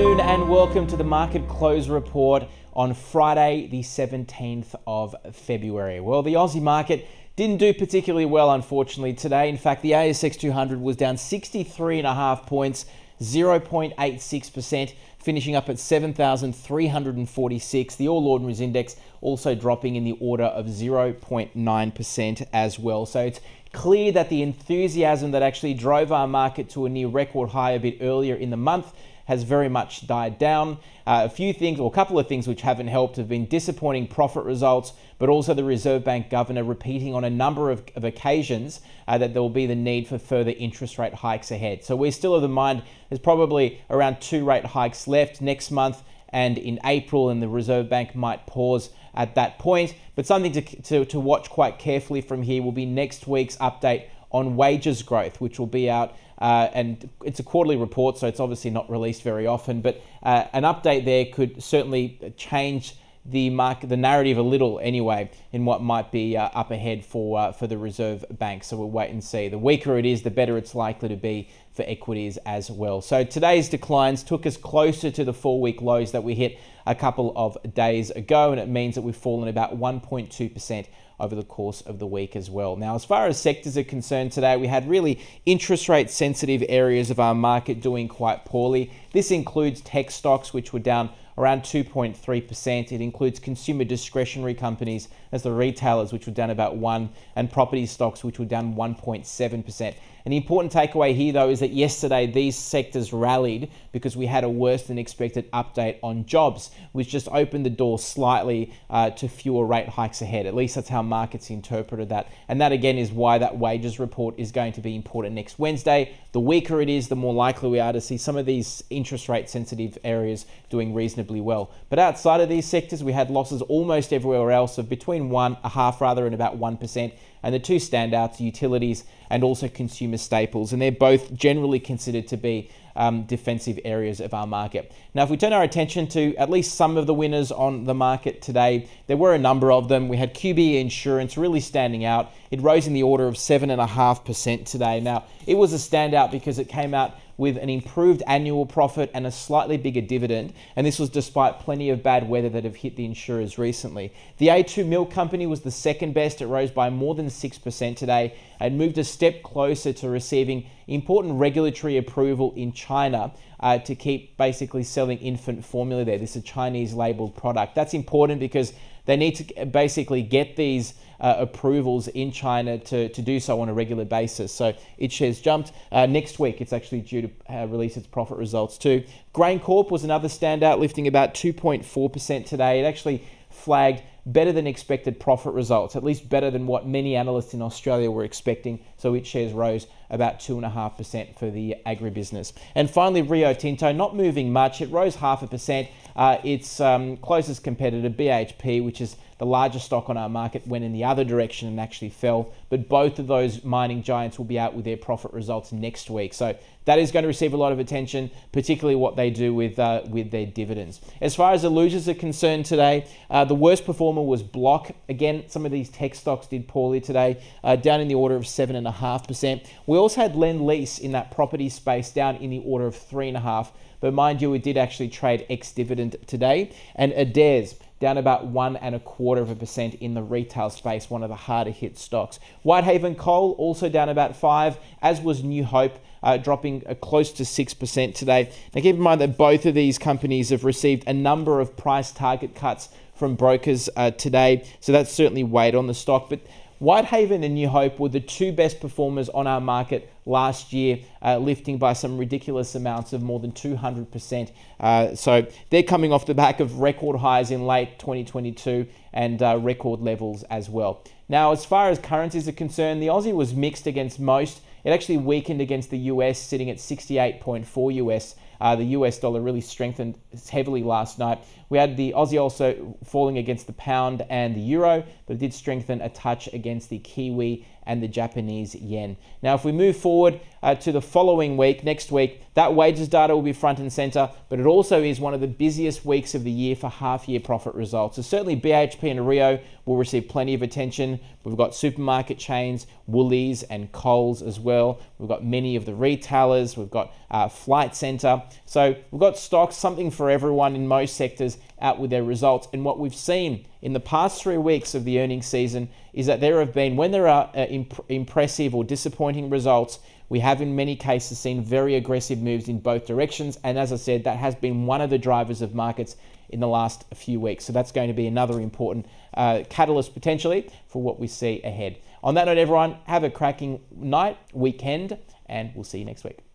afternoon and welcome to the market close report on Friday, the 17th of February. Well, the Aussie market didn't do particularly well, unfortunately, today. In fact, the ASX 200 was down 63.5 points, 0.86%, finishing up at 7,346. The All Ordinaries Index also dropping in the order of 0.9% as well. So it's clear that the enthusiasm that actually drove our market to a near record high a bit earlier in the month has very much died down. Uh, a few things, or a couple of things which haven't helped, have been disappointing profit results, but also the Reserve Bank governor repeating on a number of, of occasions uh, that there will be the need for further interest rate hikes ahead. So we're still of the mind there's probably around two rate hikes left next month and in April, and the Reserve Bank might pause at that point. But something to, to, to watch quite carefully from here will be next week's update on wages growth, which will be out. Uh, and it's a quarterly report, so it's obviously not released very often. But uh, an update there could certainly change the market, the narrative a little anyway, in what might be uh, up ahead for uh, for the Reserve Bank. So we'll wait and see. The weaker it is, the better it's likely to be for equities as well. So today's declines took us closer to the four-week lows that we hit a couple of days ago, and it means that we've fallen about 1.2 percent over the course of the week as well. Now, as far as sectors are concerned today, we had really interest rate sensitive areas of our market doing quite poorly. This includes tech stocks, which were down around 2.3%. It includes consumer discretionary companies as the retailers, which were down about 1 and property stocks, which were down 1.7%. An important takeaway here, though, is that yesterday these sectors rallied because we had a worse than expected update on jobs, which just opened the door slightly uh, to fewer rate hikes ahead. At least that's how markets interpreted that. And that, again, is why that wages report is going to be important next Wednesday. The weaker it is, the more likely we are to see some of these interest rate sensitive areas doing reasonably well. But outside of these sectors, we had losses almost everywhere else of between one, a half rather, and about 1%. And the two standouts, utilities and also consumer staples. And they're both generally considered to be um, defensive areas of our market. Now, if we turn our attention to at least some of the winners on the market today, there were a number of them. We had QBE Insurance really standing out. It rose in the order of 7.5% today. Now, it was a standout because it came out with an improved annual profit and a slightly bigger dividend, and this was despite plenty of bad weather that have hit the insurers recently. The A2 Milk Company was the second best. It rose by more than 6% today and moved a step closer to receiving important regulatory approval in China uh, to keep basically selling infant formula there. This is a Chinese labeled product. That's important because they need to basically get these uh, approvals in China to, to do so on a regular basis. So its shares jumped. Uh, next week, it's actually due to uh, release its profit results too. GrainCorp was another standout, lifting about 2.4% today. It actually flagged better than expected profit results, at least better than what many analysts in Australia were expecting. So its shares rose about 2.5% for the agribusiness. And finally, Rio Tinto, not moving much. It rose half a percent. Uh, its um, closest competitor, BHP, which is the largest stock on our market, went in the other direction and actually fell. But both of those mining giants will be out with their profit results next week. So that is going to receive a lot of attention, particularly what they do with uh, with their dividends. As far as the losers are concerned today, uh, the worst performer was Block. Again, some of these tech stocks did poorly today, uh, down in the order of seven and a half percent. We also had Lend Lease in that property space down in the order of three and a half. But mind you, it did actually trade ex dividend today. And Adairs down about one and a quarter of a percent in the retail space, one of the harder hit stocks. Whitehaven Coal also down about five, as was New Hope. Uh, dropping uh, close to 6% today. Now, keep in mind that both of these companies have received a number of price target cuts from brokers uh, today, so that's certainly weighed on the stock. But Whitehaven and New Hope were the two best performers on our market last year, uh, lifting by some ridiculous amounts of more than 200%. Uh, so they're coming off the back of record highs in late 2022 and uh, record levels as well. Now, as far as currencies are concerned, the Aussie was mixed against most. It actually weakened against the US, sitting at 68.4 US. Uh, the US dollar really strengthened heavily last night, We had the Aussie also falling against the pound and the euro, but it did strengthen a touch against the Kiwi and the Japanese yen. Now, if we move forward uh, to the following week, next week, that wages data will be front and center, but it also is one of the busiest weeks of the year for half year profit results. So, certainly BHP and Rio will receive plenty of attention. We've got supermarket chains, Woolies and Coles as well. We've got many of the retailers, we've got uh, Flight Centre. So, we've got stocks, something for everyone in most sectors out with their results. And what we've seen in the past three weeks of the earnings season is that there have been, when there are uh, imp- impressive or disappointing results, we have in many cases seen very aggressive moves in both directions. And as I said, that has been one of the drivers of markets in the last few weeks. So that's going to be another important uh, catalyst potentially for what we see ahead. On that note, everyone, have a cracking night, weekend, and we'll see you next week.